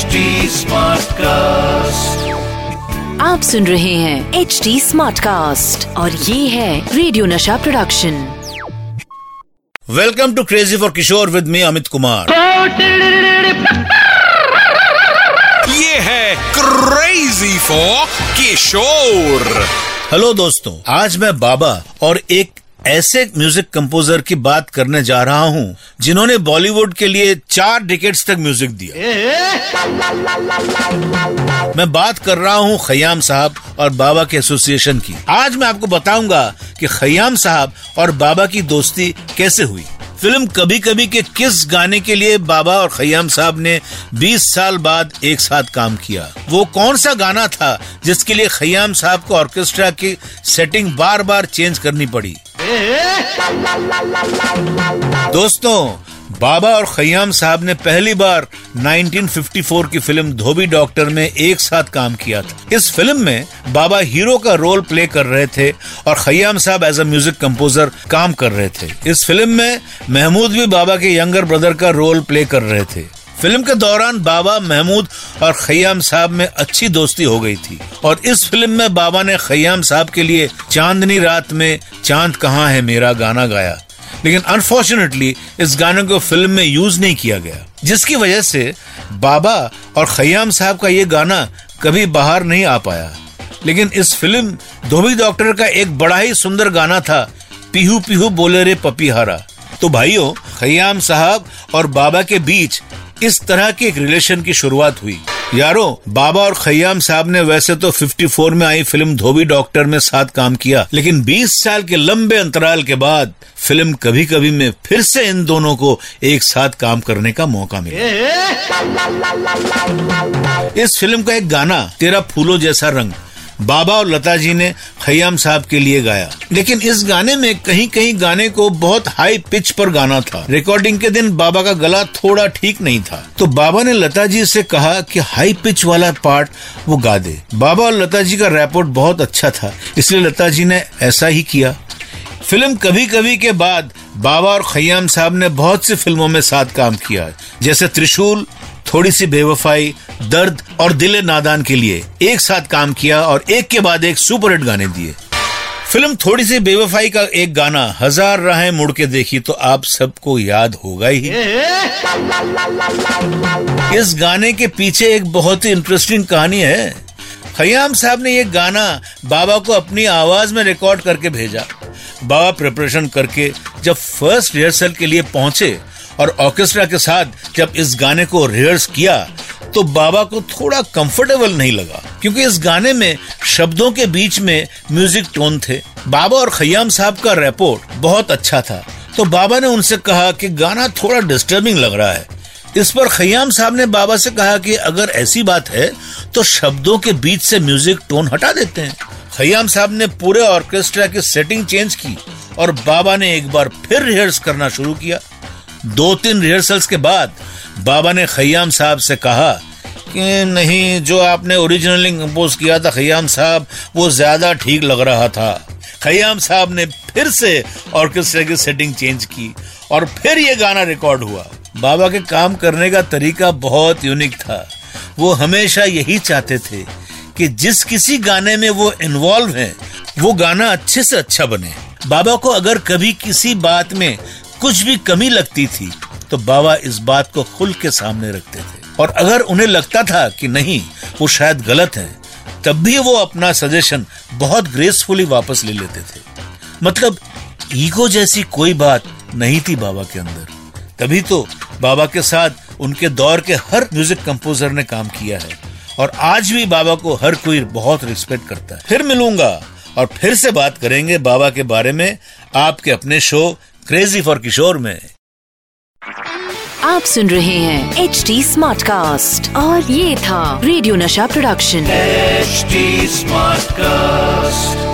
HD Smartcast. आप सुन रहे हैं एच डी स्मार्ट कास्ट और ये है radio Nasha production welcome to crazy for Kishore with me Amit Kumar ये है क्रेजी फॉर किशोर हेलो दोस्तों। आज मैं बाबा और एक ऐसे म्यूज़िक कंपोजर की बात करने जा रहा हूँ जिन्होंने बॉलीवुड के लिए चार डिकेट्स तक म्यूज़िक दिया। मैं बात कर रहा हूँ खयाम साहब और बाबा के एसोसिएशन की। आज मैं आपको बताऊँगा कि खयाम साहब और बाबा की दोस्ती कैसे हुई। फ़िल्म कभी कभी के किस गाने के लिए बाबा और खयाम साहब ने 20 साल बाद एक साथ काम किया। वो कौन सा गाना था जिसके लिए खयाम साहब को ऑर्केस्ट्रा की सेटिंग बार बार चेंज करनी पड़ी? दोस्तों, बाबा और खयाम साहब ने पहली बार 1954 की फ़िल्म धोबी डॉक्टर में एक साथ काम किया था। इस फ़िल्म में बाबा हीरो का रोल प्ले कर रहे थे और खयाम साहब एज अ म्यूज़िक कंपोजर काम कर रहे थे। इस फ़िल्म में महमूद भी बाबा के यंगर ब्रदर का रोल प्ले कर रहे थे। फ़िल्म के दौरान बाबा महमूद और खयाम साहब में अच्छी दोस्ती हो गई थी। और इस फ़िल्म में बाबा ने खयाम साहब के लिए चांदनी रात में चाँद कहाँ है मेरा गाना गाया। लेकिन अनफॉर्चुनेटली इस गाने को फ़िल्म में यूज़ नहीं किया गया। जिसकी वजह से बाबा और खयाम साहब का ये गाना कभी बाहर नहीं आ पाया। लेकिन इस फ़िल्म, धोबी डॉक्टर का एक बड़ा ही सुंदर गाना था, पीहू पीहू बोले रे पपीहारा। तो भाइयों खयाम साहब और बाबा के बीच इस तरह के एक रिलेशन की शुरुआत हुई। यारो बाबा और खयाम साहब ने वैसे तो 54 में आई फ़िल्म धोबी डॉक्टर में साथ काम किया लेकिन 20 साल के लंबे अंतराल के बाद फ़िल्म कभी कभी में फिर से इन दोनों को एक साथ काम करने का मौका मिला। इस फ़िल्म का एक गाना तेरा फूलों जैसा रंग बाबा और लता जी ने खयाम साहब के लिए गाया। लेकिन इस गाने में कहीं कहीं गाने को बहुत हाई पिच पर गाना था। रिकॉर्डिंग के दिन बाबा का गला थोड़ा ठीक नहीं था। तो बाबा ने लता जी से कहा कि हाई पिच वाला पार्ट वो गा दे। बाबा और लता जी का रैपोर्ट बहुत अच्छा था। इसलिए लता जी ने ऐसा ही किया। फ़िल्म कभी कभी के बाद बाबा और खयाम साहब ने बहुत सी फ़िल्मों में साथ काम किया। जैसे त्रिशूल थोड़ी सी बेवफाई, दर्द और दिल नादान के लिए एक साथ काम किया और एक के बाद एक सुपरहिट गाने दिए। फ़िल्म थोड़ी सी बेवफाई का एक गाना, हज़ार राहें मुड़ के देखी तो आप सबको याद होगा ही। इस गाने के पीछे एक बहुत ही इंटरेस्टिंग कहानी है। खयाम साहब ने ये गाना बाबा को अपनी आवाज़ में रिकॉर्ड करके भेजा। बाबा प्रिपरेशन करके जब फ़र्स्ट रिहर्सल के लिए पहुँचे और ऑर्केस्ट्रा के साथ जब इस गाने को रिहर्स किया तो बाबा को थोड़ा कंफर्टेबल नहीं लगा, क्योंकि इस गाने में शब्दों के बीच में म्यूज़िक टोन थे। बाबा और खयाम साहब का रिपोर्ट बहुत अच्छा था। तो बाबा ने उनसे कहा कि गाना थोड़ा डिस्टर्बिंग लग रहा है। इस पर खयाम साहब ने बाबा से कहा कि अगर ऐसी बात है तो शब्दों के बीच से म्यूज़िक टोन हटा देते हैं। खयाम साहब ने पूरे ऑर्केस्ट्रा की सेटिंग चेंज की और बाबा ने एक बार फिर रिहर्स करना शुरू किया। दो तीन रिहर्सल्स के बाद बाबा ने खयाम साहब से कहा कि नहीं, जो आपने ओरिजिनली कंपोज किया था खयाम साहब, वो ज़्यादा ठीक लग रहा था। खयाम साहब ने फिर से ऑर्केस्ट्रा की सेटिंग चेंज की और फिर ये गाना रिकॉर्ड हुआ। बाबा के काम करने का तरीका बहुत यूनिक था। वो हमेशा यही चाहते थे कि जिस किसी गाने में वो इन्वॉल्व हैं, वो गाना अच्छे से अच्छा बने। बाबा को अगर कभी किसी बात में कुछ भी कमी लगती थी तो बाबा इस बात को खुल के सामने रखते थे। और अगर उन्हें लगता था कि नहीं, वो शायद गलत है, तब भी वो अपना सजेशन बहुत ग्रेसफुली वापस ले लेते थे। मतलब ईगो जैसी कोई बात नहीं थी बाबा के अंदर। तभी तो बाबा के साथ उनके दौर के हर म्यूज़िक कंपोजर ने काम किया है। और आज भी बाबा को हर कोई बहुत रिस्पेक्ट करता है। फिर मिलूँगा, और फिर से बात करेंगे बाबा के बारे में, आपके अपने शो क्रेजी फॉर किशोर में। आप सुन रहे हैं एच डी स्मार्ट कास्ट और ये था radio Nasha production H smart Smartcast.